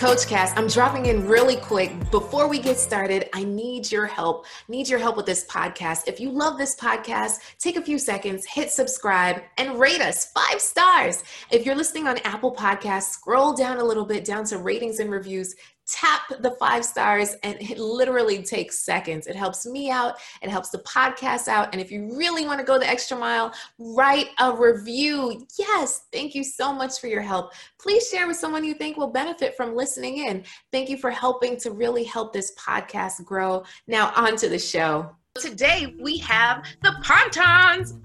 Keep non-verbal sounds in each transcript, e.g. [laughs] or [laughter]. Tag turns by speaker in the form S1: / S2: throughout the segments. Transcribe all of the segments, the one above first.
S1: Coach Cass. I'm dropping in really quick. Before we get started, I need your help. Need your help with this podcast. If you love this podcast, take a few seconds, hit subscribe, and rate us five stars. If you're listening on Apple Podcasts, scroll down a little bit down to ratings and reviews tap the five stars and it literally takes seconds. It helps me out, it helps the podcast out. And if you really want to go the extra mile, write a review. Yes, thank you so much for your help. Please share with someone you think will benefit from listening in. Thank you for helping to really help this podcast grow. Now, on to the show. Today we have the Pontons.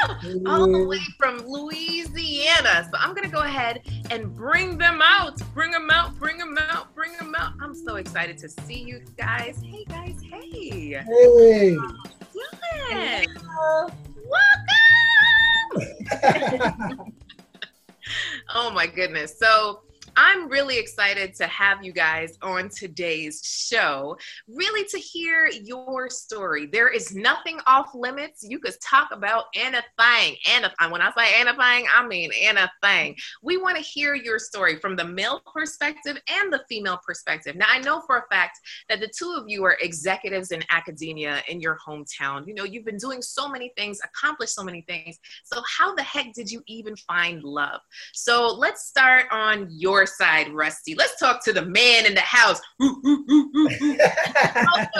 S1: [laughs] all the way from Louisiana. So I'm gonna go ahead and bring them out, bring them out, bring them out, bring them out. I'm so excited to see you guys. Hey guys, hey.
S2: Hey.
S1: Dylan. Welcome. [laughs] oh my goodness. So I'm really excited to have you guys on today's show, really to hear your story. There is nothing off limits. You could talk about anything. And When I say anything, I mean anything. We want to hear your story from the male perspective and the female perspective. Now, I know for a fact that the two of you are executives in academia in your hometown. You know, you've been doing so many things, accomplished so many things. So, how the heck did you even find love? So, let's start on your side, Rusty. Let's talk to the man in the house. [laughs] also a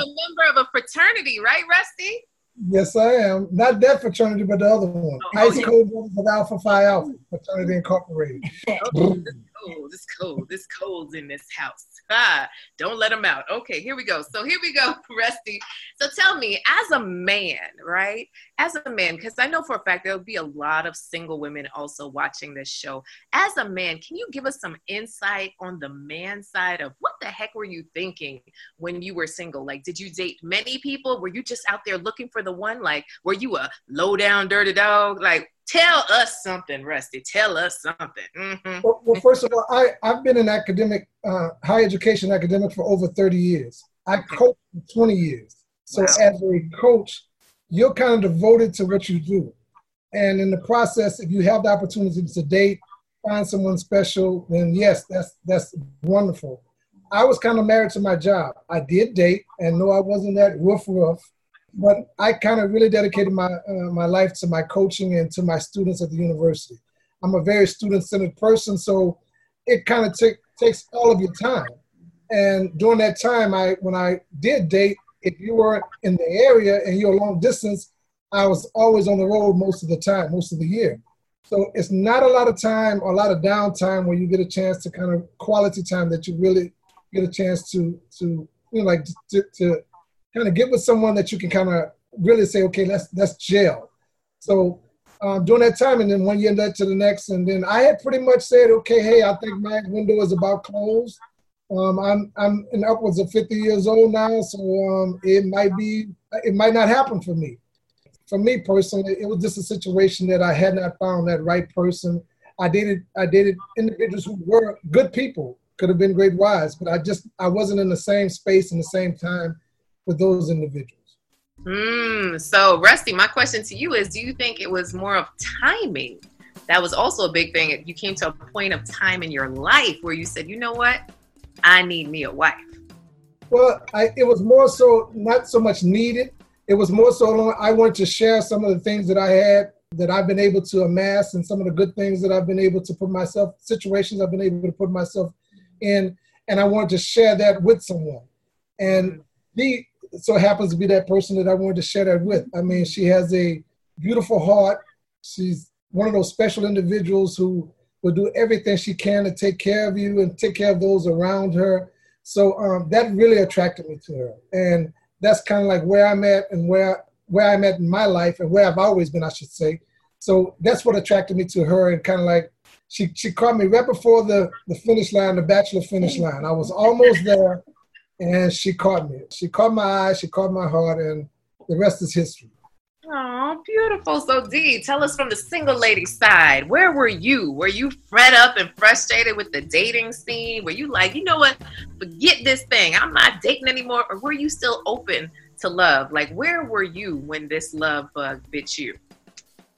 S1: member of a fraternity, right, Rusty?
S2: Yes, I am. Not that fraternity, but the other one. Oh, Ice Cold Brothers of Alpha Phi Alpha Fraternity Incorporated. [laughs]
S1: oh, this cold. This cold. In this house. Ah, don't let them out. Okay, here we go. So here we go, [laughs] Rusty. So tell me, as a man, right? As a man, because I know for a fact there'll be a lot of single women also watching this show. As a man, can you give us some insight on the man side of what the heck were you thinking when you were single? Like, did you date many people? Were you just out there looking for the one? Like, were you a low down dirty dog? Like, tell us something, Rusty. Tell us something.
S2: Mm-hmm. Well, well, first of all, I, I've been an academic, uh, high education academic for over 30 years. I coached for 20 years. So wow. as a coach, you're kind of devoted to what you do. And in the process, if you have the opportunity to date, find someone special, then yes, that's that's wonderful. I was kind of married to my job. I did date, and no, I wasn't that woof rough but I kind of really dedicated my uh, my life to my coaching and to my students at the university. I'm a very student-centered person, so it kind of t- takes all of your time. And during that time, I when I did date, if you were in the area and you're long distance, I was always on the road most of the time, most of the year. So it's not a lot of time or a lot of downtime where you get a chance to kind of quality time that you really get a chance to to you know like to, to kind of get with someone that you can kind of really say, okay, let's let's jail. So um, during that time, and then one year led to the next, and then I had pretty much said, okay, hey, I think my window is about closed. Um, I'm I'm in upwards of 50 years old now, so um, it might be it might not happen for me. For me personally, it was just a situation that I had not found that right person. I dated I dated individuals who were good people, could have been great wives, but I just I wasn't in the same space in the same time with those individuals.
S1: Mm, so, Rusty, my question to you is do you think it was more of timing? That was also a big thing. You came to a point of time in your life where you said, you know what? I need me a wife.
S2: Well, I, it was more so not so much needed. It was more so I wanted to share some of the things that I had that I've been able to amass and some of the good things that I've been able to put myself, situations I've been able to put myself in. And I wanted to share that with someone. And the so happens to be that person that I wanted to share that with. I mean, she has a beautiful heart. She's one of those special individuals who will do everything she can to take care of you and take care of those around her. So um, that really attracted me to her, and that's kind of like where I'm at and where where I'm at in my life and where I've always been, I should say. So that's what attracted me to her, and kind of like she she caught me right before the the finish line, the bachelor finish line. I was almost there, and she caught me. She caught my eye, she caught my heart, and the rest is history.
S3: Oh, beautiful. So, Dee, tell us from the single lady side, where were you? Were you fed up and frustrated with the dating scene? Were you like, you know what, forget this thing, I'm not dating anymore? Or were you still open to love? Like, where were you when this love bug bit you?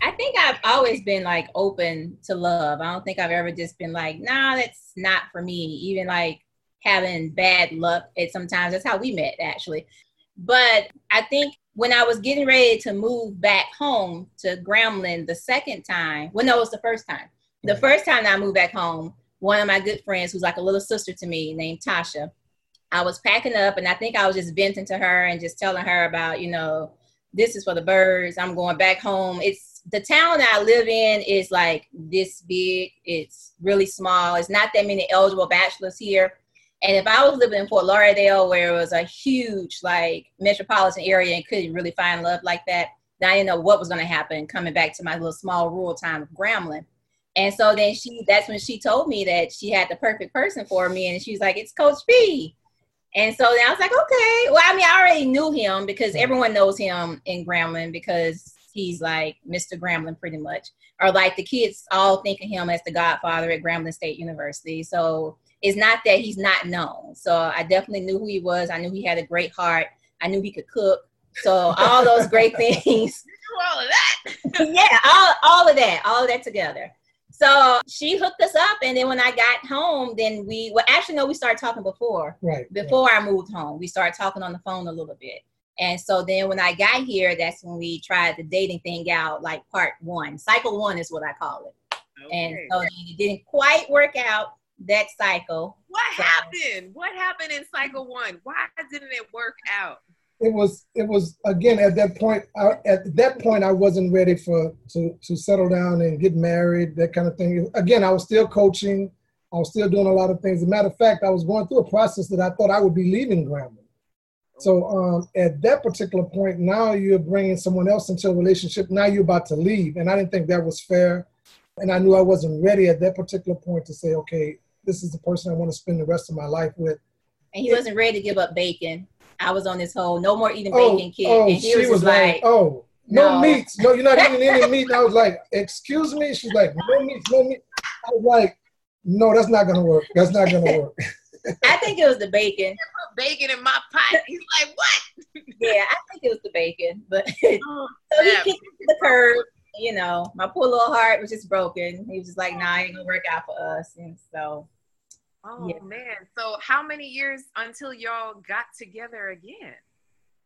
S4: I think I've always been like open to love. I don't think I've ever just been like, nah, that's not for me. Even like having bad luck at sometimes. That's how we met actually. But I think when I was getting ready to move back home to Grambling the second time, well, no, it was the first time. The first time I moved back home, one of my good friends, who's like a little sister to me, named Tasha, I was packing up and I think I was just venting to her and just telling her about, you know, this is for the birds. I'm going back home. It's the town that I live in is like this big. It's really small. It's not that many eligible bachelors here. And if I was living in Fort Lauderdale, where it was a huge like metropolitan area and couldn't really find love like that, then I didn't know what was going to happen coming back to my little small rural town of Grambling. And so then she, that's when she told me that she had the perfect person for me. And she was like, it's Coach P. And so then I was like, okay. Well, I mean, I already knew him because everyone knows him in Grambling because he's like Mr. Grambling pretty much. Or like the kids all think of him as the godfather at Grambling State University. So it's not that he's not known. So I definitely knew who he was. I knew he had a great heart. I knew he could cook. So all those great [laughs] things.
S3: all of that. [laughs]
S4: yeah, all, all of that, all of that together. So she hooked us up, and then when I got home, then we well actually no, we started talking before.
S2: Right.
S4: Before
S2: right.
S4: I moved home, we started talking on the phone a little bit. And so then when I got here, that's when we tried the dating thing out, like part one. Cycle one is what I call it. Okay. And so it didn't quite work out that cycle.
S3: What so, happened? What happened in cycle one? Why didn't it work out?
S2: It was it was again at that point I, at that point I wasn't ready for to to settle down and get married that kind of thing. Again, I was still coaching. I was still doing a lot of things. As a matter of fact, I was going through a process that I thought I would be leaving Grambling. So um, at that particular point, now you're bringing someone else into a relationship. Now you're about to leave, and I didn't think that was fair. And I knew I wasn't ready at that particular point to say, okay, this is the person I want to spend the rest of my life with.
S4: And he wasn't ready to give up bacon. I was on this whole no more eating oh, bacon kid.
S2: Oh, and he she was, was like, like, oh, no, no meats. No, you're not eating any [laughs] meat. And I was like, excuse me? She's like, no meat, no meat. I was like, no, that's not going to work. That's not going to work. [laughs]
S4: I think it was the bacon.
S3: put bacon in my pot. [laughs] He's like, what?
S4: yeah, I think it was the bacon. But oh, so he kicked the curb you know, my poor little heart was just broken. He was just like, nah, it ain't gonna work out for us. And so
S3: Oh yeah. man. So how many years until y'all got together again?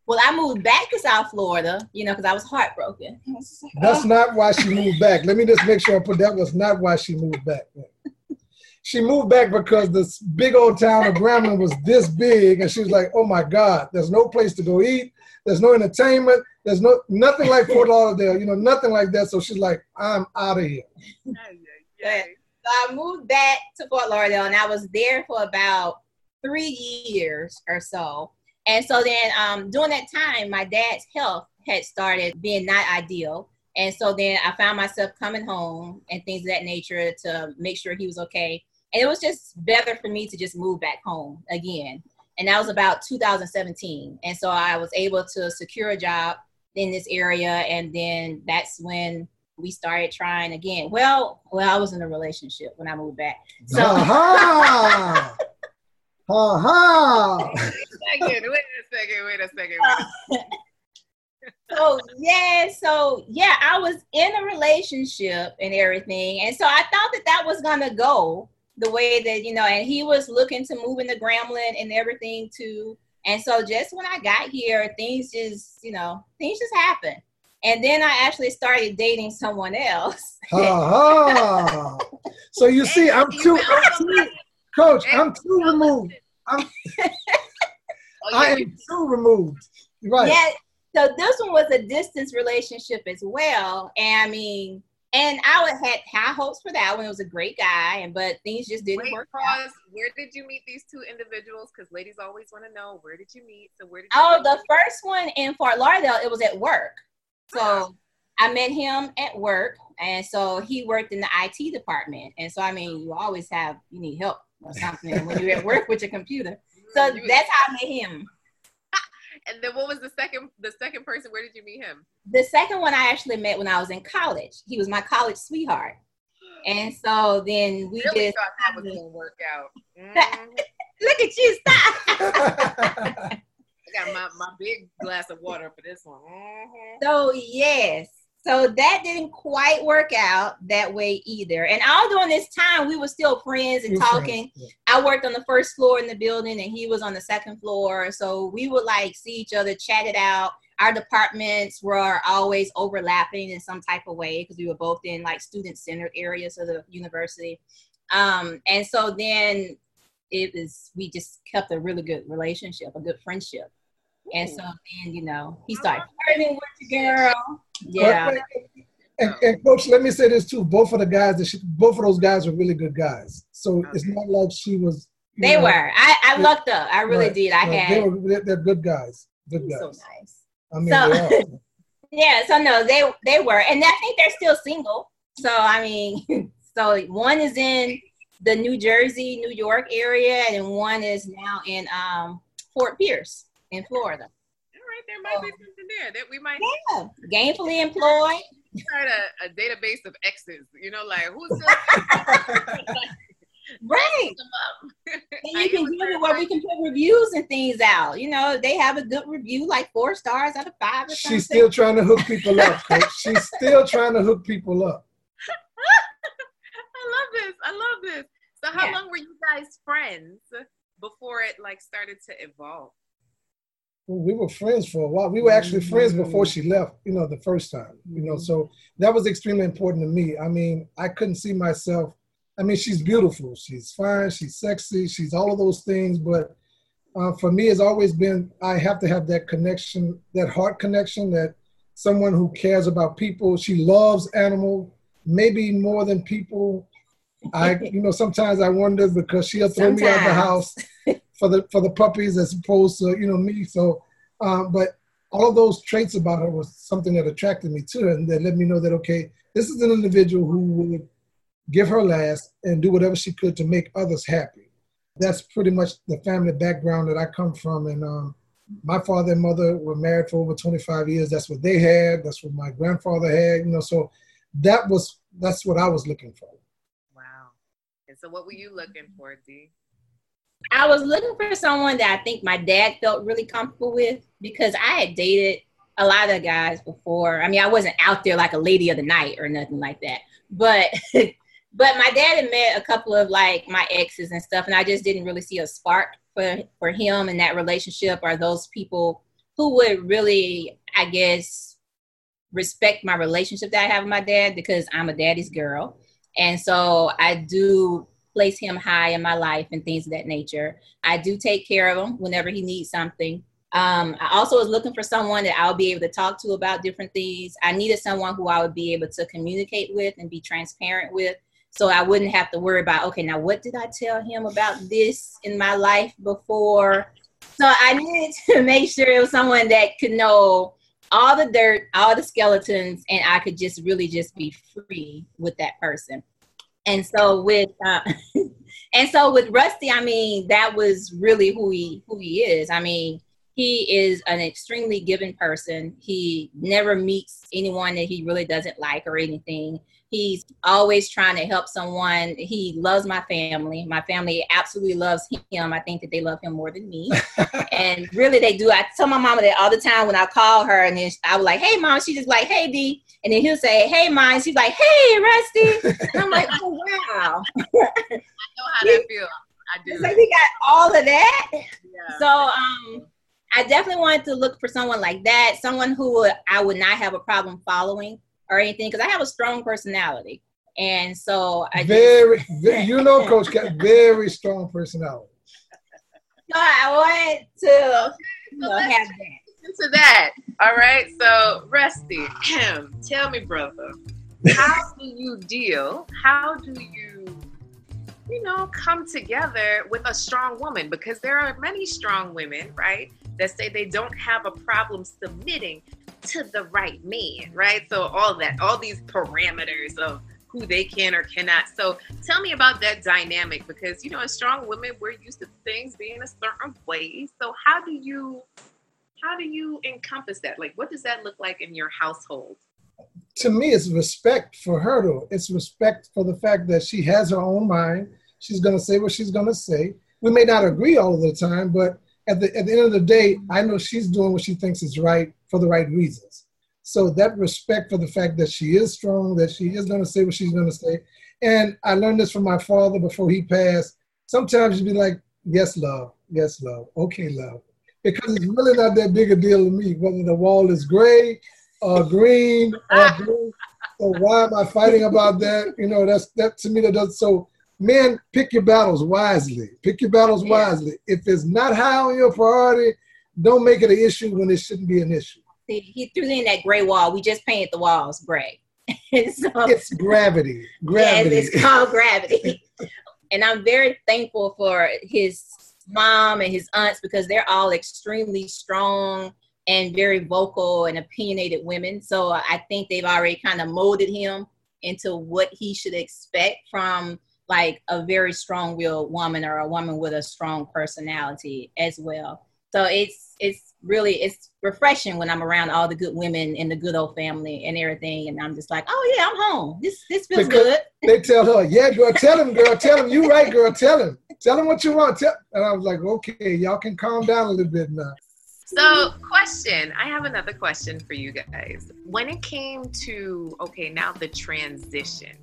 S4: Well, I moved back to South Florida, you know, because I was heartbroken. [laughs]
S2: That's oh. not why she moved back. Let me just make sure I put that was not why she moved back. She moved back because this big old town of Grambling was this big, and she was like, "Oh my God, there's no place to go eat. There's no entertainment. There's no nothing like Fort Lauderdale. You know, nothing like that." So she's like, "I'm out of here."
S4: So I moved back to Fort Lauderdale and I was there for about three years or so. And so then um, during that time, my dad's health had started being not ideal. And so then I found myself coming home and things of that nature to make sure he was okay. And it was just better for me to just move back home again. And that was about 2017. And so I was able to secure a job in this area. And then that's when we started trying again. Well, well, I was in a relationship when I moved back. So
S2: uh-huh. [laughs]
S3: Uh-huh. a second, wait a second, wait a second. Wait a second. [laughs]
S4: so yeah, so yeah, I was in a relationship and everything, and so I thought that that was gonna go the way that you know, and he was looking to move in the Grambling and everything too. And so just when I got here, things just you know, things just happened. And then I actually started dating someone else. [laughs]
S2: uh-huh. So you see, I'm too, I'm too coach, I'm too removed. I'm, [laughs] [laughs] I am too removed. Right.
S4: Yeah. So this one was a distance relationship as well. And I mean, and I had high hopes for that one. It was a great guy, and but things just didn't Wait, work
S3: pause. out. Where did you meet these two individuals? Because ladies always want to know where did you meet. So where did you
S4: Oh, the first one in Fort Lauderdale, it was at work. So I met him at work, and so he worked in the IT department. And so I mean, you always have you need help or something when you're at work with your computer. So [laughs] that's how I met him.
S1: And then what was the second the second person? Where did you meet him?
S4: The second one I actually met when I was in college. He was my college sweetheart. And so then we
S1: really
S4: just
S1: thought that was gonna work out. [laughs]
S4: Mm-hmm. Look at you, stop. [laughs]
S1: I got my, my big glass of water for this one.
S4: Mm-hmm. So yes, so that didn't quite work out that way either. And all during this time, we were still friends and talking. Yeah. I worked on the first floor in the building, and he was on the second floor. So we would like see each other, chat it out. Our departments were always overlapping in some type of way because we were both in like student centered areas of the university. Um, and so then it was we just kept a really good relationship, a good friendship. And so then, you know, he started flirting with the girl. Yeah.
S2: And, and, coach, let me say this too. Both of the guys, that she, both of those guys were really good guys. So okay. it's not like she was.
S4: They know, were. I, I lucked up. I really right, did. I right. had.
S2: They were. They're, they're good guys. Good guys.
S4: So nice. I mean, so, [laughs] yeah. So no, they they were, and I think they're still single. So I mean, [laughs] so one is in the New Jersey, New York area, and one is now in um, Fort Pierce in Florida.
S1: All right, there might be something there that we might.
S4: Yeah, gainfully employed.
S1: Start a, a database of exes. You know, like who's [laughs]
S4: right. [laughs] and you can give it where we can put reviews and things out. You know, they have a good review, like four stars out of five. [laughs]
S2: She's still trying to hook people up. She's still trying to hook people up.
S1: I love this. I love this. So, how yeah. long were you guys friends before it like started to evolve?
S2: We were friends for a while. We were actually mm-hmm. friends before mm-hmm. she left, you know, the first time, you know, so mm-hmm. that was extremely important to me. I mean, I couldn't see myself. I mean, she's beautiful, she's fine, she's sexy, she's all of those things. But uh, for me, it's always been I have to have that connection, that heart connection, that someone who cares about people. She loves animal, maybe more than people. I, [laughs] you know, sometimes I wonder because she'll throw sometimes. me out the house [laughs] for the for the puppies as opposed to you know me. So, um, but all those traits about her was something that attracted me to her, and that let me know that okay, this is an individual who would give her last and do whatever she could to make others happy. That's pretty much the family background that I come from, and um, my father and mother were married for over 25 years. That's what they had. That's what my grandfather had. You know, so that was that's what I was looking for.
S1: Wow. And so, what were you looking for, D?
S4: I was looking for someone that I think my dad felt really comfortable with because I had dated a lot of guys before. I mean, I wasn't out there like a lady of the night or nothing like that. But [laughs] but my dad had met a couple of like my exes and stuff, and I just didn't really see a spark for for him in that relationship or those people who would really, I guess, respect my relationship that I have with my dad because I'm a daddy's girl. And so I do place him high in my life and things of that nature. I do take care of him whenever he needs something. Um, I also was looking for someone that I'll be able to talk to about different things. I needed someone who I would be able to communicate with and be transparent with. So I wouldn't have to worry about, okay, now what did I tell him about this in my life before? So I needed [laughs] to make sure it was someone that could know all the dirt, all the skeletons, and I could just really just be free with that person and so with uh, [laughs] and so with Rusty, I mean, that was really who he who he is. I mean, he is an extremely giving person. He never meets anyone that he really doesn't like or anything. He's always trying to help someone. He loves my family. My family absolutely loves him. I think that they love him more than me. [laughs] and really they do. I tell my mama that all the time when I call her and then I was like, hey mom, she's just like, hey D. And then he'll say, hey mom. She's like, hey Rusty. And I'm like, oh
S1: wow. [laughs] I know how that feels. I do.
S4: So he got all of that. Yeah. So um I definitely wanted to look for someone like that, someone who would, I would not have a problem following or anything because I have a strong personality. And so I
S2: very, just, very you know, Coach Cass, [laughs] very strong personality.
S4: So I want to you know, have that.
S1: Into that. All right. So Rusty, tell me, brother, how do you deal? How do you, you know, come together with a strong woman? Because there are many strong women, right, that say they don't have a problem submitting to the right man, right? So all that, all these parameters of who they can or cannot. So tell me about that dynamic because you know, as strong women, we're used to things being a certain way. So how do you how do you encompass that? Like, what does that look like in your household?
S2: To me, it's respect for her. It's respect for the fact that she has her own mind. She's going to say what she's going to say. We may not agree all the time, but at the, at the end of the day, I know she's doing what she thinks is right for the right reasons. So that respect for the fact that she is strong, that she is going to say what she's going to say. And I learned this from my father before he passed. Sometimes you'd be like, yes, love, yes, love, okay, love. Because it's really not that big a deal to me whether the wall is gray or green or [laughs] blue. So why am I fighting about that? You know, that's that to me that does so men pick your battles wisely. Pick your battles wisely. If it's not high on your priority, don't make it an issue when it shouldn't be an issue See,
S4: he threw in that gray wall. We just painted the walls gray. [laughs]
S2: so, it's gravity. Gravity.
S4: Yes, it's called gravity. [laughs] and I'm very thankful for his mom and his aunts because they're all extremely strong and very vocal and opinionated women. So I think they've already kind of molded him into what he should expect from like a very strong willed woman or a woman with a strong personality as well. So it's it's really it's refreshing when I'm around all the good women and the good old family and everything, and I'm just like, oh yeah, I'm home. This this feels because good.
S2: They tell her, yeah, girl, tell him, girl, tell him, you right, girl, tell him, tell him what you want. Tell, and I was like, okay, y'all can calm down a little bit now.
S1: So, question I have another question for you guys. When it came to, okay, now the transition,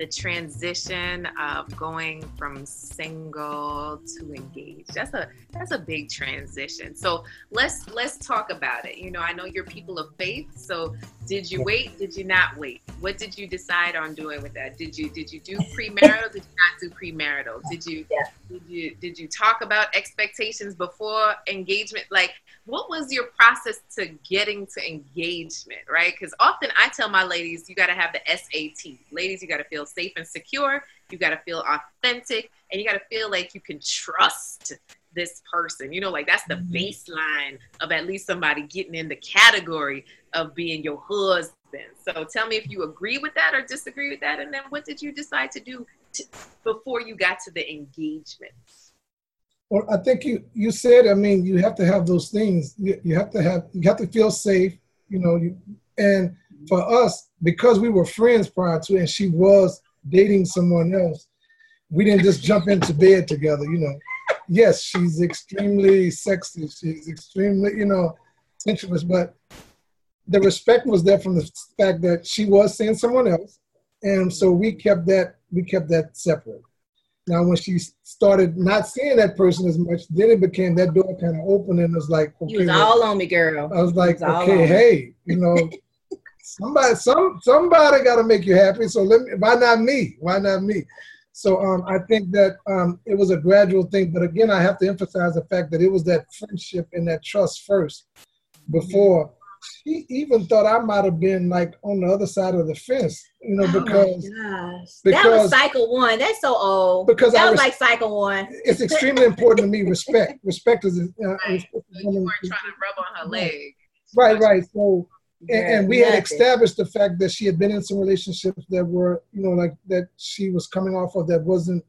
S1: the transition of going from single to engaged. That's a that's a big transition. So let's let's talk about it. You know i know you're people of faith so did you wait did you not wait? What did you decide on doing with that? Did you did you do premarital did you not do premarital? Did you yeah. did you did you talk about expectations before engagement? Like what was your process to getting to engagement, right? Because often I tell my ladies, you got to have the SAT. Ladies, you got to feel safe and secure. You got to feel authentic, and you got to feel like you can trust this person. You know, like that's the mm-hmm. baseline of at least somebody getting in the category of being your husband. So tell me if you agree with that or disagree with that, and then what did you decide to do to, before you got to the engagement?
S2: Well, I think you you said. I mean, you have to have those things. You, you have to have. You have to feel safe. You know. You, and for us, because we were friends prior to, and she was dating someone else, we didn't just jump into bed together. You know. Yes, she's extremely sexy. She's extremely, you know, sensuous. But the respect was there from the fact that she was seeing someone else, and so we kept that we kept that separate. Now, when she started not seeing that person as much, then it became that door kind of open and it was like,
S4: okay, you was all on me, girl.
S2: I was like, was okay, hey, you know, [laughs] somebody, some somebody got to make you happy. So let me. Why not me? Why not me? So um, I think that um, it was a gradual thing, but again, I have to emphasize the fact that it was that friendship and that trust first before she even thought I might have been like on the other side of the fence, you know, oh because,
S4: oh because that was cycle one. That's so old. Because that I was like cycle one.
S2: It's extremely important to me. Respect, [laughs] respect is. Uh,
S1: right. so you weren't trying to rub on her leg.
S2: Right, right. So, and, and, we had established the fact that she had been in some relationships that were, you know, like that she was coming off of that wasn't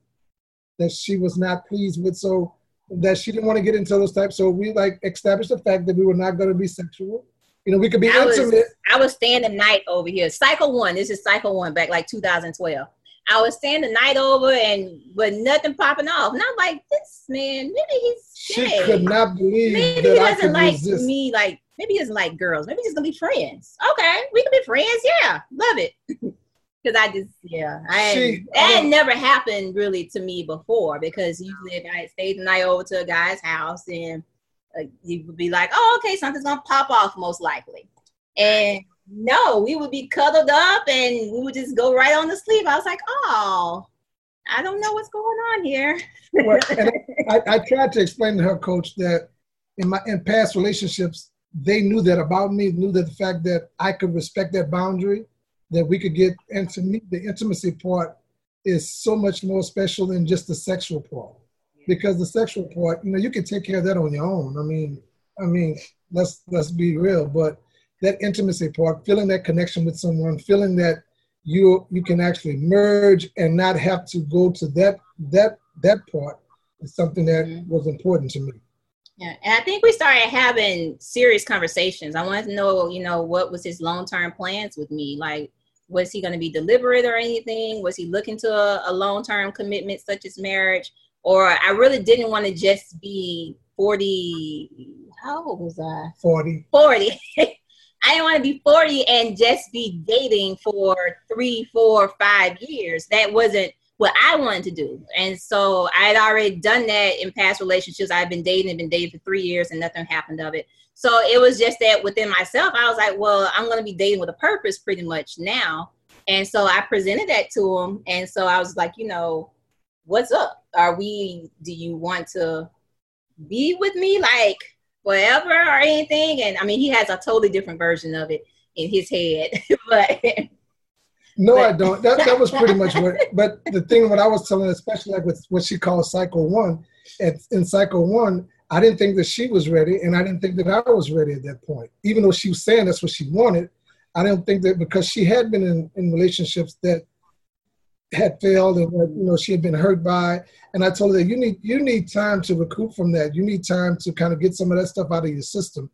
S2: that she was not pleased with. So that she didn't want to get into those types. So we like established the fact that we were not going to be sexual you know, we could be I intimate.
S4: Was, I was staying the night over here. Cycle one. This is cycle one back like 2012. I was staying the night over and with nothing popping off. And I'm like, this man, maybe he's
S2: She could not believe
S4: maybe he doesn't like resist. me like maybe he doesn't like girls. Maybe he's gonna be friends. Okay, we can be friends, yeah. Love it. [laughs] Because I just yeah, I she, that had never happened really to me before because usually I stayed the night over to a guy's house and uh, you would be like, oh, okay, something's gonna pop off most likely. And no, we would be cuddled up and we would just go right on to sleep. I was like, oh, I don't know what's going on here.
S2: well, [laughs] I, I, tried to explain to her coach that in my in past relationships, they knew that about me, knew that the fact that I could respect that boundary, that we could get into the intimacy part is so much more special than just the sexual part because the sexual part, you know, you can take care of that on your own. I mean, I mean, let's let's be real, but that intimacy part, feeling that connection with someone, feeling that you you can actually merge and not have to go to that that that part is something that mm-hmm. was important to me.
S4: Yeah, and I think we started having serious conversations. I wanted to know, you know, what was his long term plans with me? Like, was he going to be deliberate or anything? Was he looking to a, a long term commitment such as marriage? Or I really didn't want to just be 40. How old was I?
S2: 40.
S4: 40. [laughs] I didn't want to be 40 and just be dating for three, four, five years. That wasn't what I wanted to do. And so I had already done that in past relationships. I've been dating, and been dating for three years and nothing happened of it. So it was just that within myself, I was like, well, I'm going to be dating with a purpose pretty much now. And so I presented that to him. And so I was like, you know, what's up? Are we, do you want to be with me like forever or anything? And I mean, he has a totally different version of it in his head, [laughs] but
S2: no, but. I don't. That that was pretty much what. [laughs] But the thing, what I was telling, especially like with what she calls cycle one, at, in cycle one, I didn't think that she was ready, and I didn't think that I was ready at that point. Even though she was saying that's what she wanted, I don't think that because she had been in, in relationships that had failed and that, you know she had been hurt by, and I told her that you need you need time to recoup from that. You need time to kind of get some of that stuff out of your system.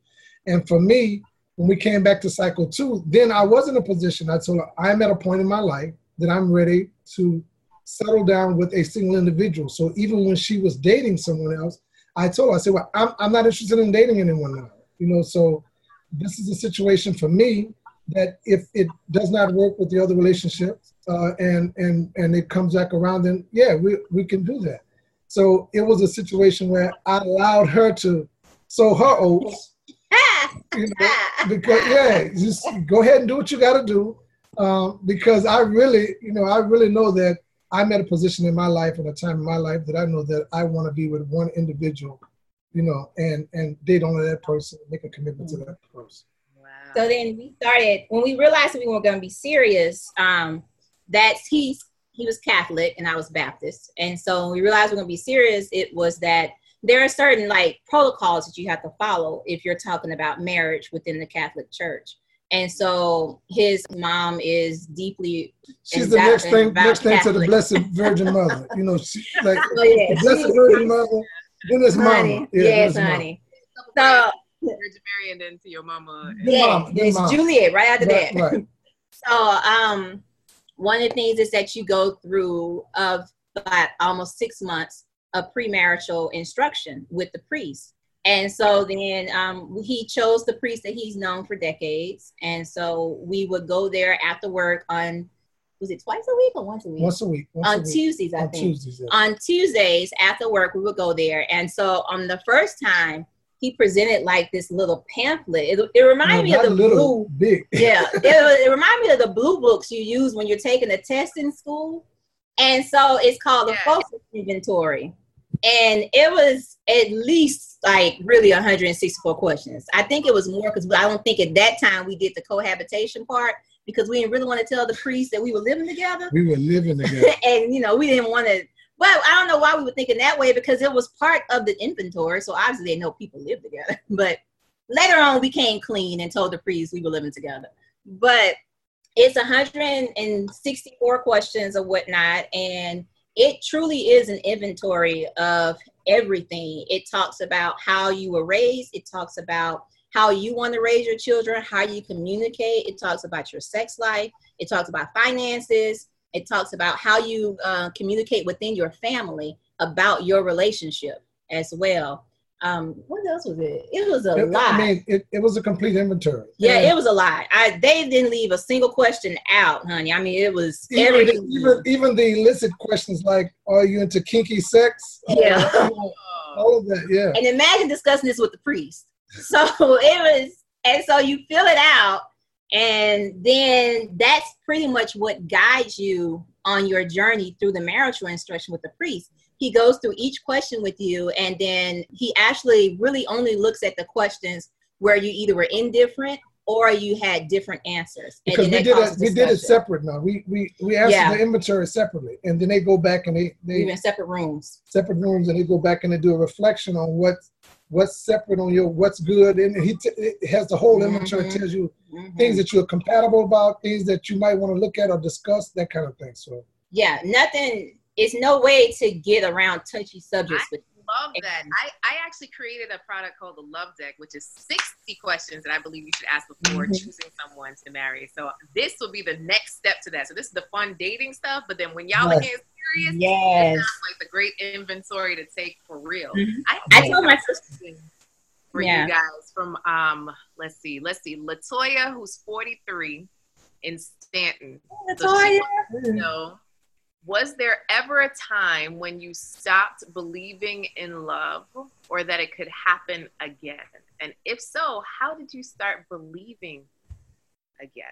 S2: And for me, when we came back to cycle two, then I was in a position, I told her, I'm at a point in my life that I'm ready to settle down with a single individual. So even when she was dating someone else, I told her, I said, well, I'm, I'm not interested in dating anyone now. You know, so this is a situation for me that if it does not work with the other relationships uh, and and and it comes back around, then yeah, we we can do that. So it was a situation where I allowed her to sow her oats you know, [laughs] because yeah, just go ahead and do what you got to do. Um, because I really, you know, I really know that I'm at a position in my life and a time in my life that I know that I want to be with one individual, you know, and and date only that person, make a commitment to that person.
S4: Wow. So then we started when we realized we weren't going to be serious. Um, that's he's he was Catholic and I was Baptist, and so when we realized we are going to be serious, it was that there are certain like protocols that you have to follow if you're talking about marriage within the Catholic Church. And so his mom is deeply.
S2: She's the next thing, next thing to the Blessed Virgin Mother. You know, she, like [laughs] oh, yeah. the Blessed Virgin Mother. Then it's
S4: mama. Yeah, yes, honey. So
S1: Virgin Mary, and then to your mama.
S4: Yeah, mama, it's mama. Juliet right after right, that. Right. [laughs] So, um, one of the things is that you go through of about almost six months a premarital instruction with the priest. And so then um, he chose the priest that he's known for decades. And so we would go there after work on, was it twice a week or once a week?
S2: Once a week. Once
S4: on
S2: a week.
S4: Tuesdays, I on think. Tuesdays, yeah. On Tuesdays after work, we would go there. And so on the first time, he presented like this little pamphlet. It, it reminded no, me of the
S2: little,
S4: blue.
S2: Big. [laughs]
S4: yeah, [laughs] it, it reminded me of the blue books you use when you're taking a test in school. And so it's called the yeah. FOCCUS inventory. And it was at least like really 164 questions. I think it was more because I don't think at that time we did the cohabitation part because we didn't really want to tell the priest that we were living together.
S2: We were living [laughs] together.
S4: and, you know, we didn't want to. Well, I don't know why we were thinking that way because it was part of the inventory. So obviously they know people live together. [laughs] But later on, we came clean and told the priest we were living together. But it's 164 questions or whatnot. And it truly is an inventory of everything. It talks about how you were raised, it talks about how you want to raise your children, how you communicate, it talks about your sex life, it talks about finances, it talks about how you uh, communicate within your family about your relationship as well. Um what else was it? It was a it, lot i mean
S2: it, it was a complete inventory.
S4: Yeah, it was a lot. I they didn't leave a single question out honey. I mean it was
S2: even, everything. even even the illicit questions like are you into kinky sex?
S4: Yeah. [laughs]
S2: All of that yeah.
S4: And imagine discussing this with the priest. So [laughs] it was and so you fill it out and then that's pretty much what guides you on your journey through the marital instruction with the priest he goes through each question with you and then he actually really only looks at the questions where you either were indifferent or you had different answers.
S2: Because we did it, we did it separate now. We we we answered yeah. the inventory separately, and then they go back and they they
S4: even separate rooms,
S2: separate rooms, and they go back and they do a reflection on what what's separate on your what's good, and he t- has the whole inventory mm-hmm. tells you mm-hmm. things that you're compatible about, things that you might want to look at or discuss, that kind of thing. So
S4: yeah, nothing it's no way to get around touchy subjects with
S1: love that. I, I actually created a product called the Love Deck, which is 60 questions that I believe you should ask before mm-hmm. choosing someone to marry. So this will be the next step to that. So this is the fun dating stuff, but then when y'all yes. get serious, yes. like the great inventory to take for real. Mm-hmm. I, I told my sister for yeah. you guys from um let's see, let's see, Latoya, who's 43 in Stanton. Latoya. So she wants to know was there ever a time when you stopped believing in love or that it could happen again? And if so, how did you start believing again?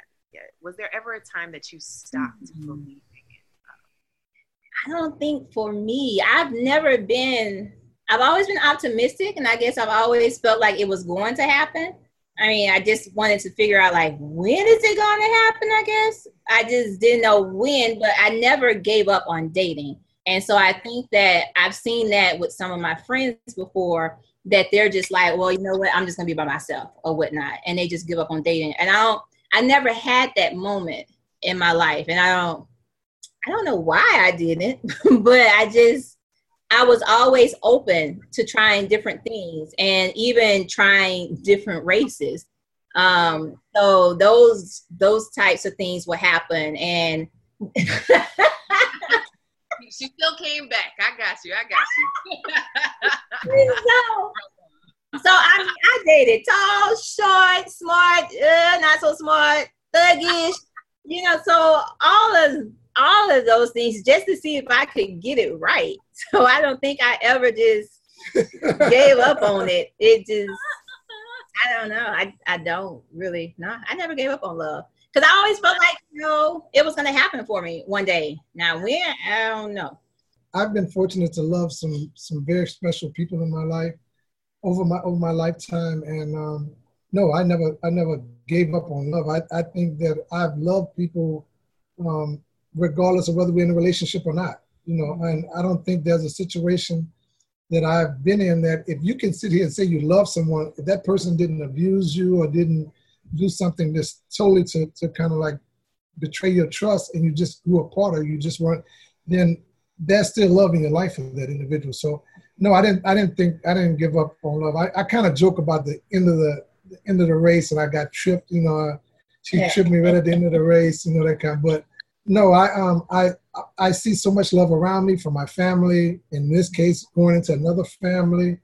S1: Was there ever a time that you stopped mm-hmm. believing
S4: in love? I don't think for me, I've never been, I've always been optimistic, and I guess I've always felt like it was going to happen. I mean, I just wanted to figure out like when is it going to happen, I guess. I just didn't know when, but I never gave up on dating. And so I think that I've seen that with some of my friends before that they're just like, well, you know what, I'm just gonna be by myself or whatnot. And they just give up on dating. And I don't I never had that moment in my life. And I don't I don't know why I didn't, [laughs] but I just I was always open to trying different things and even trying different races. Um, so those those types of things will happen and [laughs]
S1: she still came back. I got you. I got you.
S4: so, so I I dated tall, short, smart, uh, not so smart, thuggish. You know, so all of all of those things just to see if I could get it right. [laughs] So I don't think I ever just gave up on it. It just, I don't know. I, I don't really, no, I never gave up on love. Because I always felt like, you know, it was going to happen for me one day. Now, when, I don't know.
S2: I've been fortunate to love some some very special people in my life over my over my lifetime, and um, no, I never I never gave up on love. I, I think that I've loved people um, regardless of whether we're in a relationship or not. You know, and I don't think there's a situation that I've been in that if you can sit here and say you love someone, if that person didn't abuse you or didn't do something that's totally to, to kind of like betray your trust and you just grew apart or you just weren't, then that's still loving your life of that individual. So no, I didn't I didn't think I didn't give up on love. I, I kind of joke about the end of the, the, end of the race and I got tripped, you know, she yeah. tripped me right at the end of the race, you know, that kind of, but no, I um I I see so much love around me from my family. In this case, going into another family.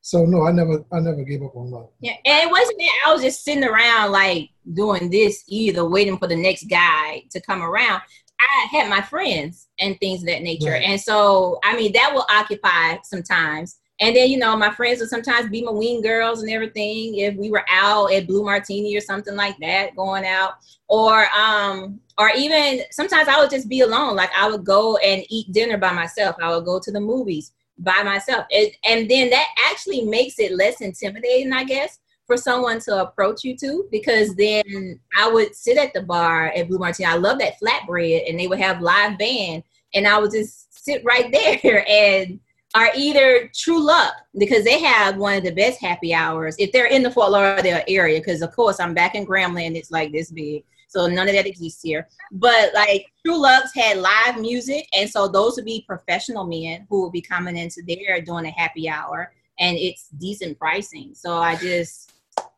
S2: So no, I never I never gave up on love.
S4: Yeah, and it wasn't that I was just sitting around like doing this either, waiting for the next guy to come around. I had my friends and things of that nature, right. and so I mean that will occupy sometimes. And then, you know, my friends would sometimes be my wing girls and everything. If we were out at Blue Martini or something like that, going out, or um, or even sometimes I would just be alone. Like I would go and eat dinner by myself. I would go to the movies by myself, it, and then that actually makes it less intimidating, I guess, for someone to approach you to. Because then I would sit at the bar at Blue Martini. I love that flatbread, and they would have live band, and I would just sit right [laughs] there and are either Truluck because they have one of the best happy hours if they're in the Fort Lauderdale area. Because of course I'm back in Grambling, it's like this big, so none of that exists here. But like Truluck's had live music, and so those would be professional men who would be coming into there doing a happy hour, and it's decent pricing. So I just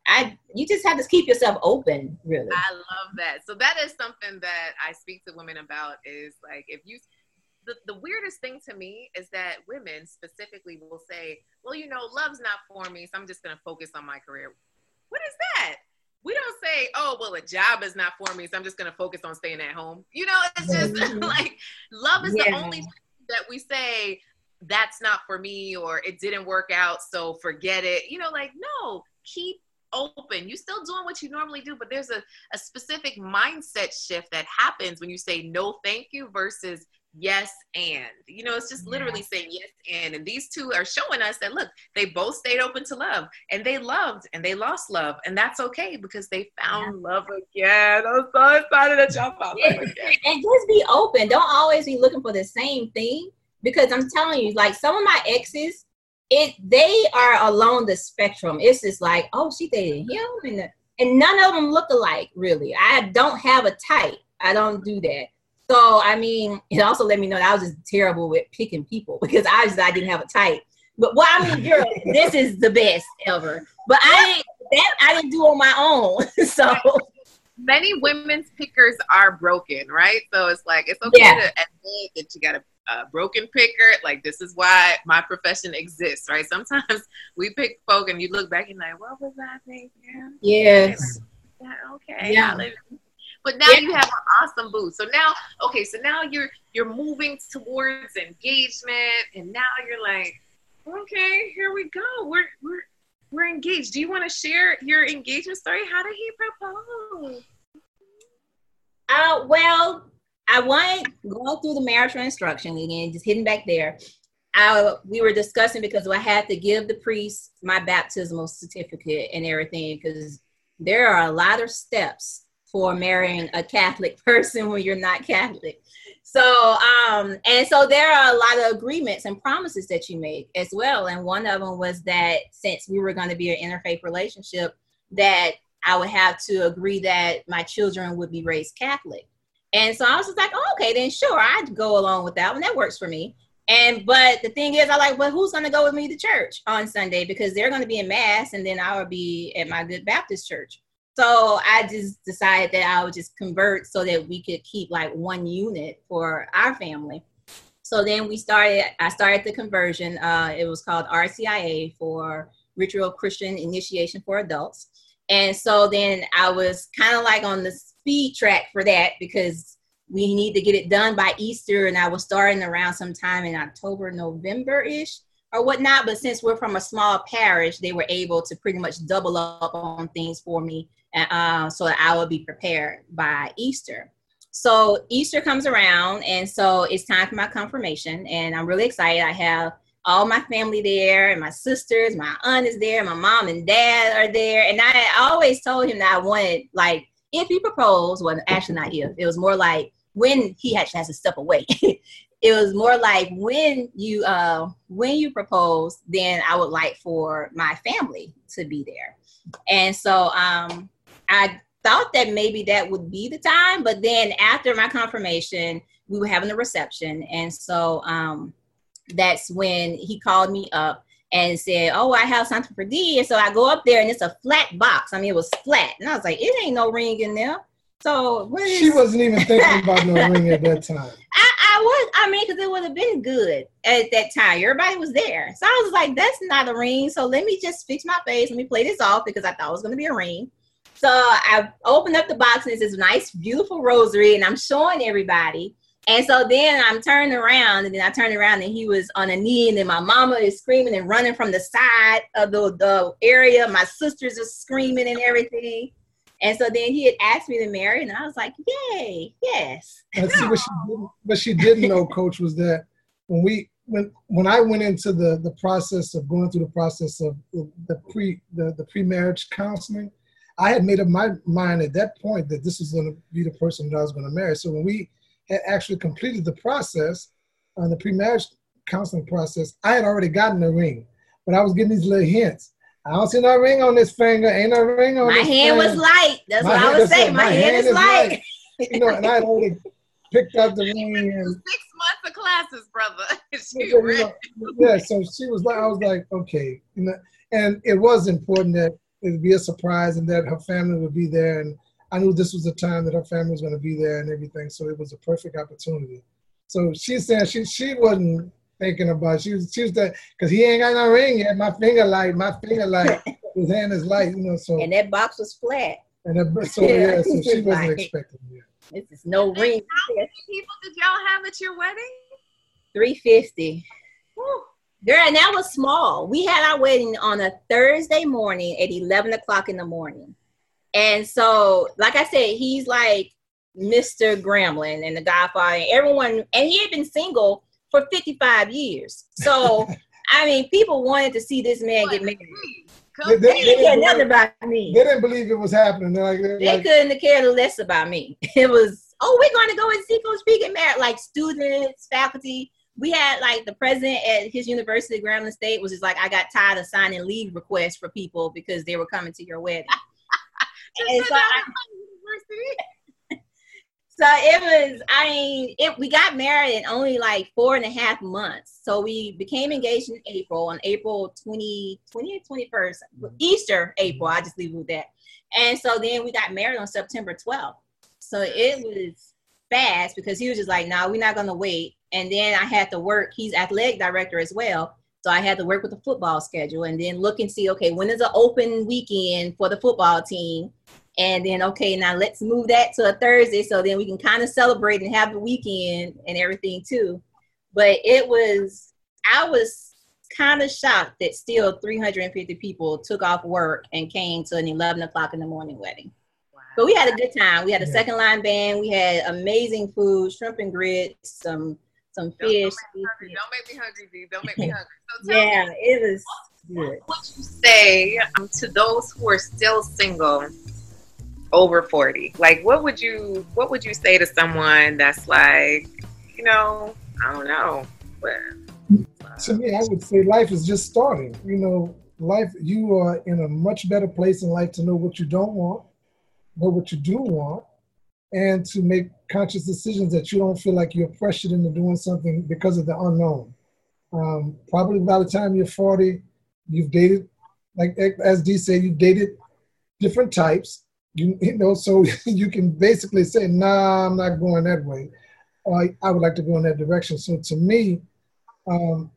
S4: I you just have to keep yourself open, really.
S1: I love that. So that is something that I speak to women about is like if you the, the weirdest thing to me is that women specifically will say, well, you know, love's not for me, so I'm just going to focus on my career. What is that? We don't say, oh, well, a job is not for me, so I'm just going to focus on staying at home. You know, it's just mm-hmm. [laughs] like love is yeah. the only thing that we say that's not for me or it didn't work out, so forget it. You know, like, no, keep open. You're still doing what you normally do, but there's a, a specific mindset shift that happens when you say no, thank you versus yes and. You know it's just literally saying yes and and these two are showing us that look they both stayed open to love and they loved and they lost love and that's okay because they found yeah. love again. I'm so excited to jump out
S4: and just be open. Don't always be looking for the same thing because i'm telling you like some of my exes it they are along the spectrum. It's just like oh she dated him and, the, and none of them look alike really. I don't have a type. I don't do that so I mean, it also let me know that I was just terrible with picking people [laughs] because I just I didn't have a type. But well, I mean, girl, [laughs] this is the best ever. But I that I didn't do on my own. [laughs] so
S1: many women's pickers are broken, right? So it's like it's okay yeah. to admit that you got a, a, broken picker. Like this is why my profession exists, right? Sometimes we pick folk and you look back and like, what was I thinking?
S4: Yes.
S1: Yeah, okay. Yeah. But now yeah. you have an awesome booth. So now, okay, so now you're you're moving towards engagement, and now you're like, okay, here we go. We're we're we're engaged. Do you want to share your engagement story? How did he propose?
S4: Uh, well, I went going through the marital instruction again, just hitting back there. I, we were discussing because I had to give the priest my baptismal certificate and everything because there are a lot of steps for marrying a Catholic [laughs] person when you're not Catholic. So, um, and so there are a lot of agreements and promises that you make as well. And one of them was that since we were going to be an interfaith relationship, that I would have to agree that my children would be raised Catholic. And so I was just like, oh, okay, then sure, I'd go along with that one. That works for me. And but the thing is, I like, well, who's going to go with me to church on Sunday because they're going to be in mass, and then I will be at my good Baptist church. So I just decided that I would just convert so that we could keep like one unit for our family. So then we started, I started the conversion. Uh, it was called RCIA for Ritual Christian Initiation for Adults. And so then I was kind of like on the speed track for that because we need to get it done by Easter. And I was starting around sometime in October, November ish or whatnot. But since we're from a small parish, they were able to pretty much double up on things for me uh, so that I will be prepared by Easter. So Easter comes around, and so it's time for my confirmation, and I'm really excited. I have all my family there, and my sisters, my aunt is there, my mom and dad are there, and I always told him that I wanted like if he proposed, well, actually not if, it was more like when he actually has to step away. [laughs] it was more like when you uh when you propose, then I would like for my family to be there. And so um I thought that maybe that would be the time, but then after my confirmation, we were having a reception, and so um, that's when he called me up and said, "Oh, I have something for D." And so I go up there, and it's a flat box. I mean, it was flat, and I was like, "It ain't no ring in there." So
S2: she wasn't even thinking about no ring at that time.
S4: I, I was, I mean, because it would have been good at that time. Everybody was there, so I was like, "That's not a ring." So let me just fix my face. Let me play this off because I thought it was going to be a ring. So I opened up the box and it's this nice, beautiful rosary, and I'm showing everybody. And so then I'm turning around, and then I turned around, and he was on a knee, and then my mama is screaming and running from the side of the, the area. My sisters are screaming and everything. And so then he had asked me to marry, and I was like, "Yay, yes."
S2: And see what she [laughs] didn't, what she didn't know, Coach, was that when we when when I went into the the process of going through the process of the, the pre the, the pre marriage counseling, I had made up my mind at that point that this was going to be the person that I was going to marry. So when we had actually completed the process, on uh, the pre-marriage counseling process, I had already gotten the ring, but I was getting these little hints. I don't see no ring on this finger. Ain't no ring on this.
S4: my
S2: this
S4: hand
S2: finger.
S4: was light. That's my what I was saying. My, my, hand, hand is, is light. light. [laughs]
S2: you know, and I had already picked up the ring. And,
S1: Six months of classes, brother. [laughs]
S2: she you know, yeah, so she was like, I was like, okay, you know, and it was important that it'd be a surprise and that her family would be there. And I knew this was the time that her family was going to be there and everything. So it was a perfect opportunity. So she's saying she she wasn't thinking about she was she was that because he ain't got no ring yet. My finger light, my finger light, [laughs] his hand is light, you know. So
S4: and that box was flat.
S2: And that, so yeah, so [laughs] she wasn't expecting it.
S4: This is no and ring.
S1: How many people did y'all have at your wedding?
S4: Three fifty. Girl, and that was small. We had our wedding on a Thursday morning at 11 o'clock in the morning. And so, like I said, he's like Mr. Grambling and the Godfather, and everyone, and he had been single for 55 years. So, [laughs] I mean, people wanted to see this man get married. They, they, they, didn't care nothing about me.
S2: They didn't believe it was happening. They're like, they're
S4: they like, couldn't have cared less about me. [laughs] It was, oh, we're going to go and see Coach P get married. Like students, faculty, we had like the president at his university, Grambling State, was just like, I got tired of signing leave requests for people because they were coming to your wedding. [laughs]
S1: and so, I, oh,
S4: so it was i mean it we got married in only like four and a half months. So we became engaged in april on april 20 20 21st easter april i just leave it with that. And so then we got married on september 12th so it was fast because he was just like no nah, we're not gonna wait. And then i had to work he's athletic director as well. So I had to work with the football schedule and then look and see, okay, when is an open weekend for the football team? And then, okay, now let's move that to a Thursday so then we can kind of celebrate and have the weekend and everything too. But it was, I was kind of shocked that still 350 people took off work and came to an 11 o'clock in the morning wedding. Wow. But we had a good time. We had a yeah. second line band. We had amazing food, shrimp and grits, some some
S1: don't, fish. Don't make, don't make, me hungry, D. Don't make me [laughs] hungry.
S4: So yeah, me, it was good.
S1: What would you say um, to those who are still single over 40 like what would you what would you say to someone that's like you know i don't know
S2: but, to me i would say life is just starting. You know life you are in a much better place in life to know what you don't want know what you do want and to make conscious decisions that you don't feel like you're pressured into doing something because of the unknown. Um, probably by the time you're 40 you've dated like as d said you've dated different types you, you know, so [laughs] you can basically say, nah, I'm not going that way. Or I would like to go in that direction. So to me, um,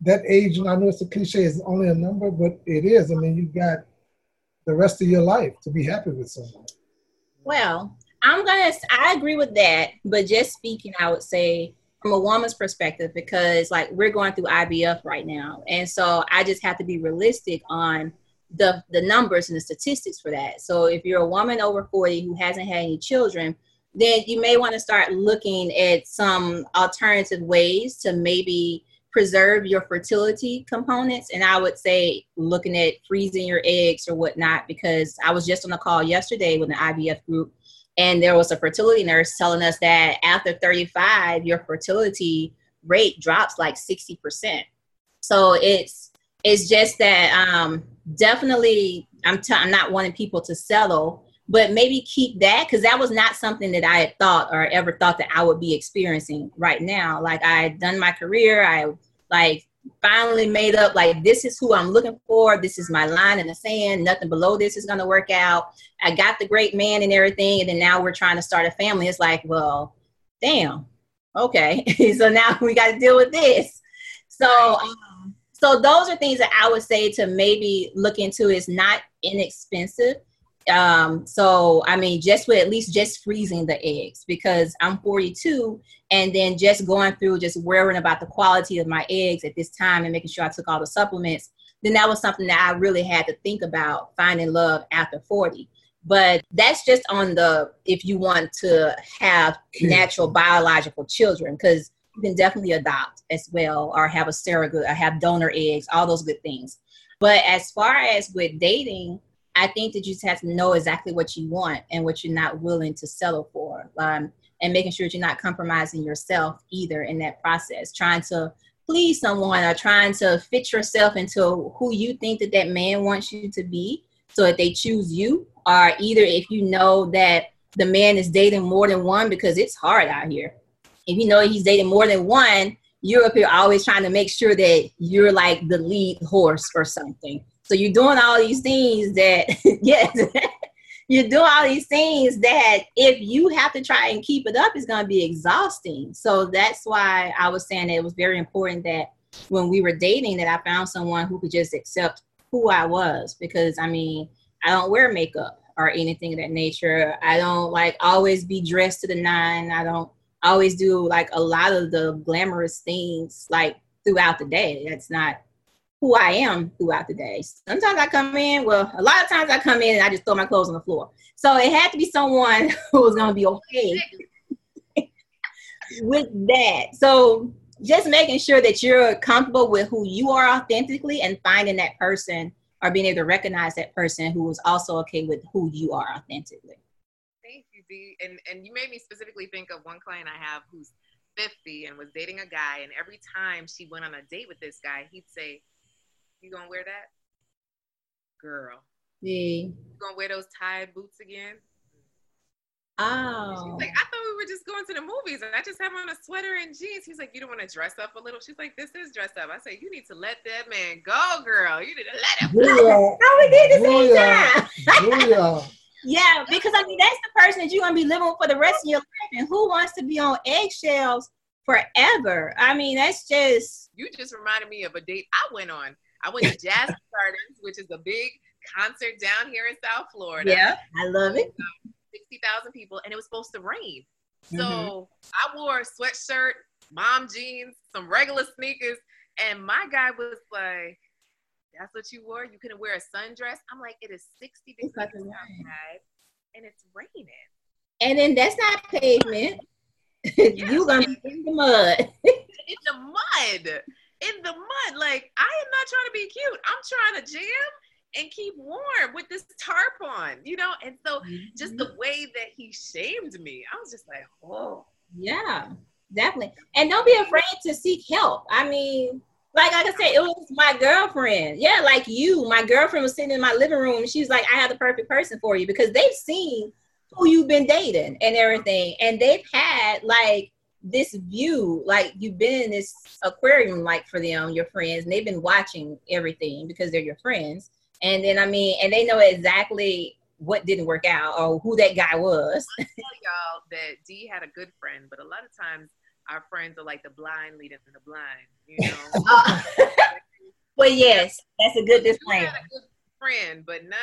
S2: that age, and I know it's a cliche, is only a number, but it is. I mean, you've got the rest of your life to be happy with someone.
S4: Well, I'm gonna. I agree with that, but just speaking, I would say from a woman's perspective because like we're going through IVF right now, and so I just have to be realistic on the the numbers and the statistics for that. So if you're a woman over 40 who hasn't had any children, then you may want to start looking at some alternative ways to maybe preserve your fertility components. And I would say looking at freezing your eggs or whatnot, because I was just on a call yesterday with an IVF group, and there was a fertility nurse telling us that after 35, your fertility rate drops like 60%. So it's it's just that um, definitely I'm, t- I'm not wanting people to settle but maybe keep that because that was not something that i had thought or ever thought that i would be experiencing right now. Like i had done my career i like finally made up like this is who i'm looking for this is my line in the sand nothing below this is to work out. I got the great man and everything and then now we're trying to start a family. It's like well damn okay. [laughs] So now we got to deal with this. So um, so those are things that I would say to maybe look into. Is not inexpensive. Um, so I mean, just with at least just freezing the eggs because I'm 42, and then just going through just worrying about the quality of my eggs at this time and making sure I took all the supplements. Then that was something that I really had to think about finding love after 40 but that's just on the if you want to have natural biological children because you can definitely adopt as well or have a surrogate or have donor eggs, all those good things. But as far as with dating, I think that you just have to know exactly what you want and what you're not willing to settle for. Um, and making sure that you're not compromising yourself either in that process, trying to please someone or trying to fit yourself into who you think that that man wants you to be so that they choose you or either if you know that the man is dating more than one because it's hard out here if you know he's dating more than one, you're up here always trying to make sure that you're like the lead horse or something. So you're doing all these things that, [laughs] yes, [laughs] you're doing all these things that if you have to try and keep it up, it's going to be exhausting. So that's why I was saying that it was very important that when we were dating, that I found someone who could just accept who I was. Because I mean, I don't wear makeup or anything of that nature. I don't like always be dressed to the nine. I don't I always do like a lot of the glamorous things like throughout the day. That's not who I am throughout the day. Sometimes I come in, well, a lot of times I come in and I just throw my clothes on the floor. So it had to be someone [laughs] who was going to be okay [laughs] with that. So just making sure that you're comfortable with who you are authentically and finding that person or being able to recognize that person who is also okay with who you are authentically
S1: and and you made me specifically think of one client I have who's 50 and was dating a guy, and every time she went on a date with this guy, he'd say, "You gonna wear that, girl?
S4: Yeah.
S1: You gonna wear those tied boots again?"
S4: Oh.
S1: She's like I thought we were just going to the movies and I just have on a sweater and jeans. He's like, you don't want to dress up a little? She's like, this is dress up. I say, you need to let that man go, girl. You need to let him go. [laughs]
S4: How we did the same time.
S2: Booyah.
S4: Yeah, because I mean that's the person that you're gonna be living with for the rest of your life, and who wants to be on eggshells forever? I mean, that's just
S1: You just reminded me of a date I went on. I went to Jazz [laughs] Gardens, which is a big concert down here in South Florida.
S4: yeah, I love it.
S1: 60,000 people, and it was supposed to rain. So
S4: Mhm.
S1: I wore a sweatshirt, mom jeans, some regular sneakers, and my guy was like, That's what you wore? You couldn't wear a sundress? I'm like, It is 60 degrees outside, and it's raining.
S4: And then that's not pavement. [laughs] you gonna be in the mud. [laughs]
S1: In the mud. In the mud. Like, I am not trying to be cute. I'm trying to jam and keep warm with this tarp on, you know? And so just the mm-hmm. way that he shamed me, I was just like, oh.
S4: Yeah, definitely. And don't be afraid to seek help. I mean, like, like I said, it was my girlfriend. Yeah, like you. My girlfriend was sitting in my living room and she was like, I have the perfect person for you because they've seen who you've been dating and everything. And they've had like this view, like you've been in this aquarium, like for them, your friends, and they've been watching everything because they're your friends. And then, I mean, and they know exactly what didn't work out or who that guy was.
S1: tell y'all that D had a good friend, but a lot of times our friends are like the blind leading the blind, you [laughs] know? [laughs]
S4: Uh, well, yes, that's a good disclaimer.
S1: had a good friend, but not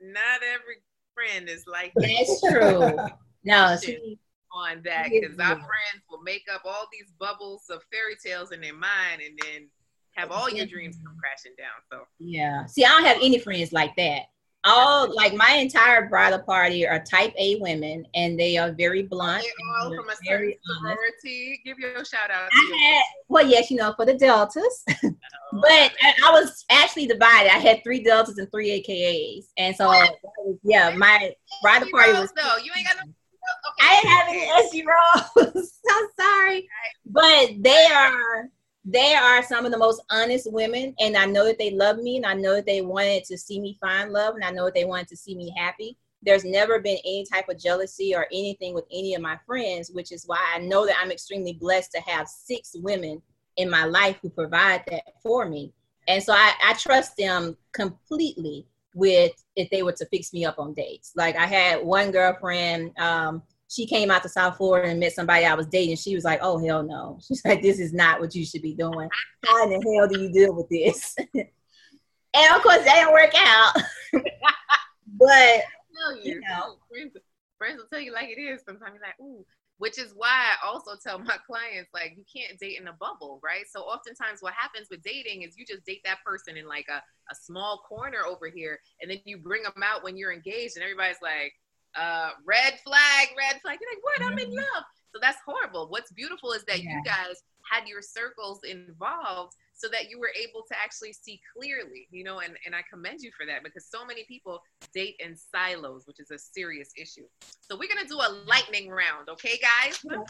S1: not every friend is like that
S4: That's true. No, [laughs] see,
S1: on that because our friends will make up all these bubbles of fairy tales in their mind and then have all your dreams come crashing down. So
S4: yeah. See, I don't have any friends like that. All like my entire bridal party are type A women, and they are very blunt.
S1: they're all from a
S4: very
S1: sorority. Give your shout out.
S4: I had, well, yes, you know, for the deltas, [laughs] oh, but I, I was actually divided. I had three deltas and three AKAs, and so was- yeah, my bridal party was
S1: though. You ain't got no. [laughs] Okay.
S4: I didn't have any SGRhos. I'm sorry, but they are they are some of the most honest women, and I know that they love me, and I know that they wanted to see me find love, and I know that they wanted to see me happy. There's never been any type of jealousy or anything with any of my friends, which is why I know that I'm extremely blessed to have six women in my life who provide that for me. And so I, I trust them completely with if they were to fix me up on dates. Like I had one girlfriend, um, she came out to South Florida and met somebody I was dating. She was like, "Oh hell no!" [laughs] She's like, "This is not what you should be doing. How in the hell do you deal with this?" [laughs] and of course, that didn't work out. [laughs] but
S1: you,
S4: You know.
S1: friends, friends will tell you like it is. Sometimes you're like, ooh. Which is why I also tell my clients like you can't date in a bubble, right? So oftentimes what happens with dating is you just date that person in like a, a small corner over here, and then you bring them out when you're engaged, and everybody's like, uh, red flag, red flag. You're like, what? I'm in love. So that's horrible. What's beautiful is that you guys had your circles involved so that you were able to actually see clearly, you know, and, and I commend you for that because so many people date in silos, which is a serious issue. So we're gonna do a lightning round, okay, guys? Y'all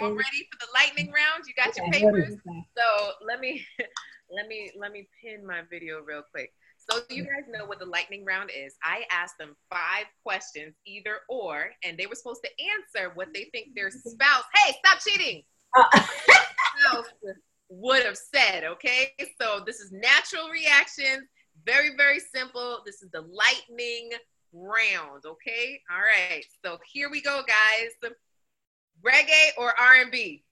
S1: ready for the lightning round? You got your papers? So let me [laughs] let me let me pin my video real quick. So you guys know what the lightning round is. I asked them five questions, either or, and they were supposed to answer what they think their spouse. Hey, stop cheating! Uh. spouse would have said. Okay, so this is natural reactions. Very very simple. This is the lightning round. Okay, all right. So here we go, guys. Reggae or R and B?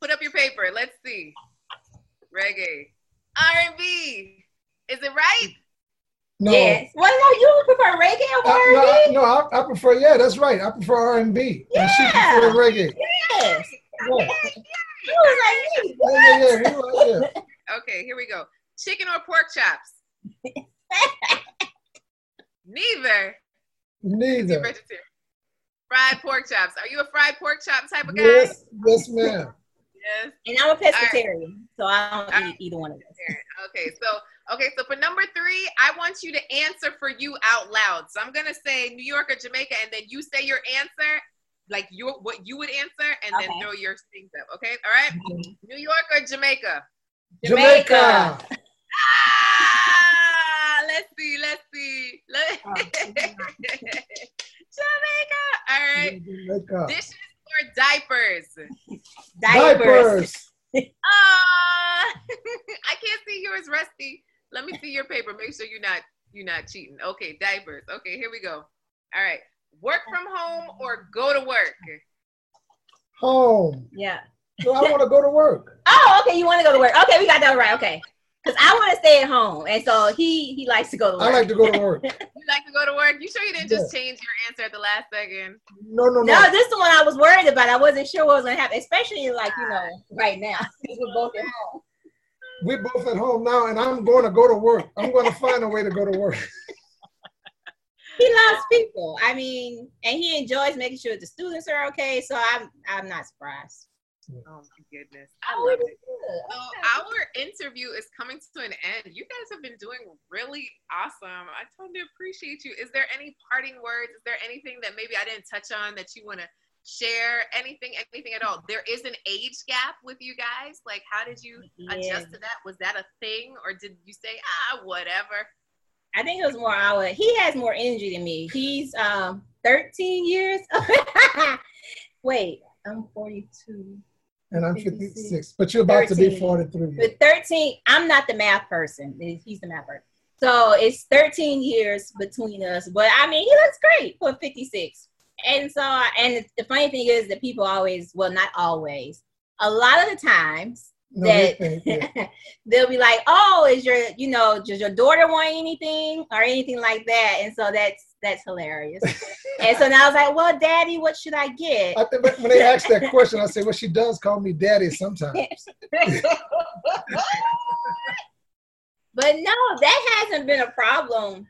S1: Put up your paper. Let's see. Reggae. R&B. Is it right?
S2: No.
S4: yes. Well, no, you prefer reggae or
S2: uh, I,
S4: R&B?
S2: no, I, I prefer. Yeah, that's right. I prefer R and B, and she
S4: Yeah.
S2: prefer reggae.
S4: Yes.
S2: Yeah,
S4: You was like, me.
S2: yeah, yeah. yeah, you're yeah.
S1: Okay, here we go. Chicken or pork chops? [laughs] Neither. You're
S2: Neither.
S1: vegetarian. Fried pork chops. Are you a fried pork chop type of guy?
S2: Yes, yes, ma'am.
S1: Yes.
S4: And I'm a pescatarian, so I don't
S1: All
S4: eat either one of those.
S1: Okay, so okay, so for number three, I want you to answer for you out loud. So I'm gonna say New York or Jamaica, and then you say your answer, like your what you would answer, and then throw your things up. Okay, all right. New York or Jamaica?
S2: Jamaica.
S1: Ah, let's see, let's see. Let-
S4: Oh, [laughs]
S1: Jamaica. All right.
S2: Jamaica.
S1: Dishes or or diapers?
S2: Diapers.
S1: Ah, [laughs] I can't see yours, Rusty. Let me see your paper. Make sure you're not you're not cheating. Okay, diapers. Okay, here we go. All right. Work from home or go to work?
S2: Home.
S4: Yeah.
S2: So I want to go to work. [laughs]
S4: Oh, okay. You want to go to work? Okay, we got that right. Okay. Because I want to stay at home, and so he he likes to go to work.
S2: I like to go to work. [laughs]
S1: You like to go to work? You sure you didn't just change your answer at the last second?
S2: No, no, no.
S4: No, this is the one I was worried about. I wasn't sure what was gonna happen, especially like you know right now. [laughs] We're both at home.
S2: We're both at home now, and I'm going to go to work. I'm going [laughs] to find a way to go to work.
S4: He loves people. I mean, and he enjoys making sure the students are okay. So I'm I'm not surprised.
S1: Oh my goodness. Oh, I
S4: Oh,
S1: love
S4: it
S1: it.
S4: is good.
S1: Oh, so our interview is coming to an end. You guys have been doing really awesome. I totally appreciate you. Is there any parting words? Is there anything that maybe I didn't touch on that you want to share? Anything, anything at all? There is an age gap with you guys. Like, how did you
S4: Yeah.
S1: adjust to that? Was that a thing, or did you say, ah, whatever?
S4: I think it was more our. He has more energy than me. He's um 13 years. [laughs] Wait, I'm 42.
S2: And I'm
S4: 56.
S2: 56, but you're about to be 43.
S4: But 13, I'm not the math person. He's the math person. So it's 13 years between us. But I mean, he looks great for 56. And so, and the funny thing is that people always, well, not always, a lot of the times
S2: No,
S4: that [laughs] they'll be like, "Oh, is your, you know, does your daughter want anything or anything like that?" And so that's that's hilarious. [laughs] and so now I was like, "Well, Daddy, what should I get?"
S2: I think when they ask that [laughs] question, I say, well, she does call me daddy sometimes.
S4: but no, that hasn't been a problem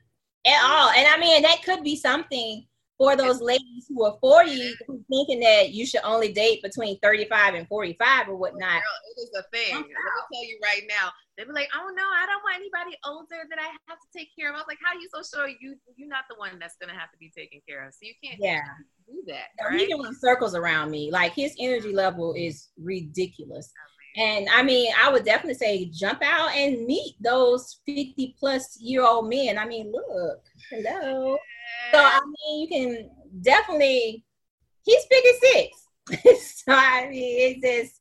S4: at all. And I mean, that could be something for those ladies who are 40 who thinking that you should only date between 35 and 45 or whatnot.
S1: Girl, it is a thing. Let me tell you right now. They be like, "Oh no, I don't want anybody older that I have to take care of." I was like, "How are you so sure you you're not the one that's gonna have to be taken care of? So you can't
S4: Yeah.
S1: do that,
S4: He
S1: right?"
S4: doing circles around me. Like his energy level is ridiculous. And I mean, I would definitely say jump out and meet those 50 plus year old men. I mean, look, hello. So I mean, you can definitely. He's 56, [laughs] so I mean, it's just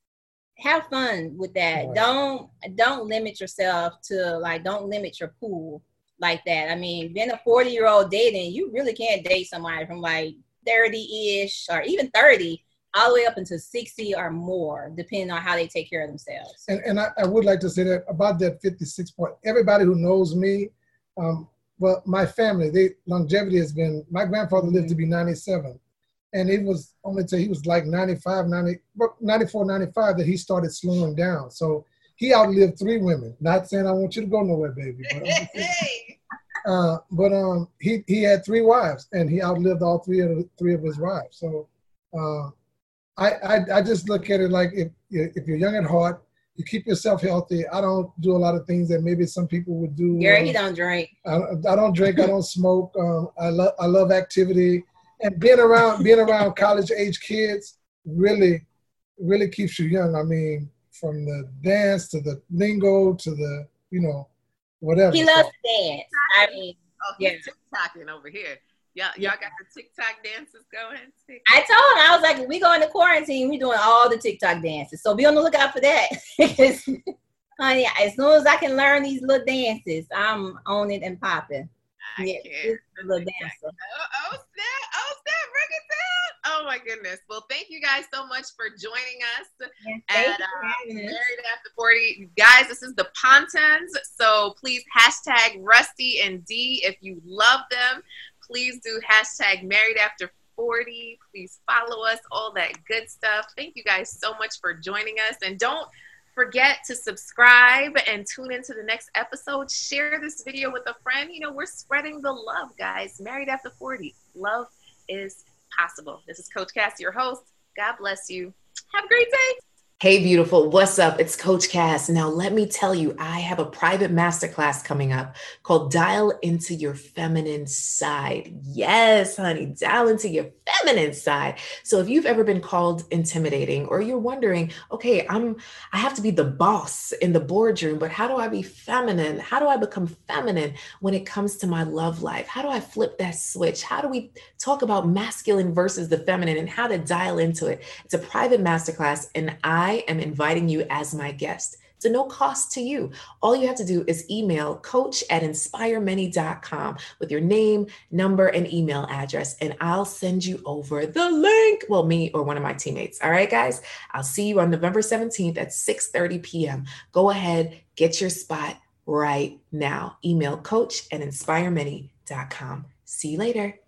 S4: have fun with that.
S2: Right.
S4: Don't don't limit yourself to like don't limit your pool like that. I mean, being a 40 year old dating, you really can't date somebody from like 30 ish or even 30 all the way up into 60 or more, depending on how they take care of themselves.
S2: And, and I, I would like to say that about that 56 point, everybody who knows me, um, well, my family, they longevity has been, my grandfather lived to be 97. And it was only till he was like 95, 90, 94, 95 that he started slowing down. So he outlived three women. Not saying I want you to go nowhere, baby. But, I'm just saying,
S1: Hey, [laughs]
S2: uh, but um, he, he had three wives and he outlived all three of three of his wives. So uh, I, I I just look at it like if if you're young at heart, you keep yourself healthy. I don't do a lot of things that maybe some people would do.
S4: Gary,
S2: Uh,
S4: he don't drink.
S2: I, I don't drink. I don't smoke. Um, I love I love activity, and being around being around college age kids really really keeps you young. I mean, from the dance to the lingo to the you know whatever.
S4: He loves to dance. I mean,
S1: oh,
S4: Yeah.
S1: he's TikToking over here. Y'all, y'all got the TikTok dances going.
S4: I told him I was like, we go into quarantine, we doing all the TikTok dances. So be on the lookout for that. [laughs] Honey, as soon as I can learn these little dances, I'm on it and popping.
S1: I
S4: Yeah,
S1: can't.
S4: little dancer.
S1: Oh, oh snap! Oh snap! Bring it down! Oh my goodness! Well, thank you guys so much for joining us
S4: Thank
S1: at
S4: you
S1: uh,
S4: for having us.
S1: Married After Forty. Guys, this is the Pontons. So please hashtag Rusty and D if you love them. Please do hashtag Married After 40. Please follow us, all that good stuff. Thank you guys so much for joining us. And don't forget to subscribe and tune into the next episode. Share this video with a friend. You know, we're spreading the love, guys. Married After 40. Love is possible. This is Coach Cass, your host. God bless you. Have a great day.
S3: Hey, beautiful. What's up? It's Coach Cass. Now, let me tell you, I have a private masterclass coming up called Dial into Your Feminine Side. Yes, honey, dial into your feminine side. So, if you've ever been called intimidating or you're wondering, okay, I'm I have to be the boss in the boardroom, but how do I be feminine? How do I become feminine when it comes to my love life? How do I flip that switch? How do we talk about masculine versus the feminine and how to dial into it? It's a private masterclass and I I am inviting you as my guest. It's a no cost to you. All you have to do is email coach at inspiremany.com with your name, number, and email address, and I'll send you over the link. Well, me or one of my teammates. All right, guys. I'll see you on November 17th at 6 30 p.m. Go ahead, get your spot right now. Email coach at inspiremany.com. See you later.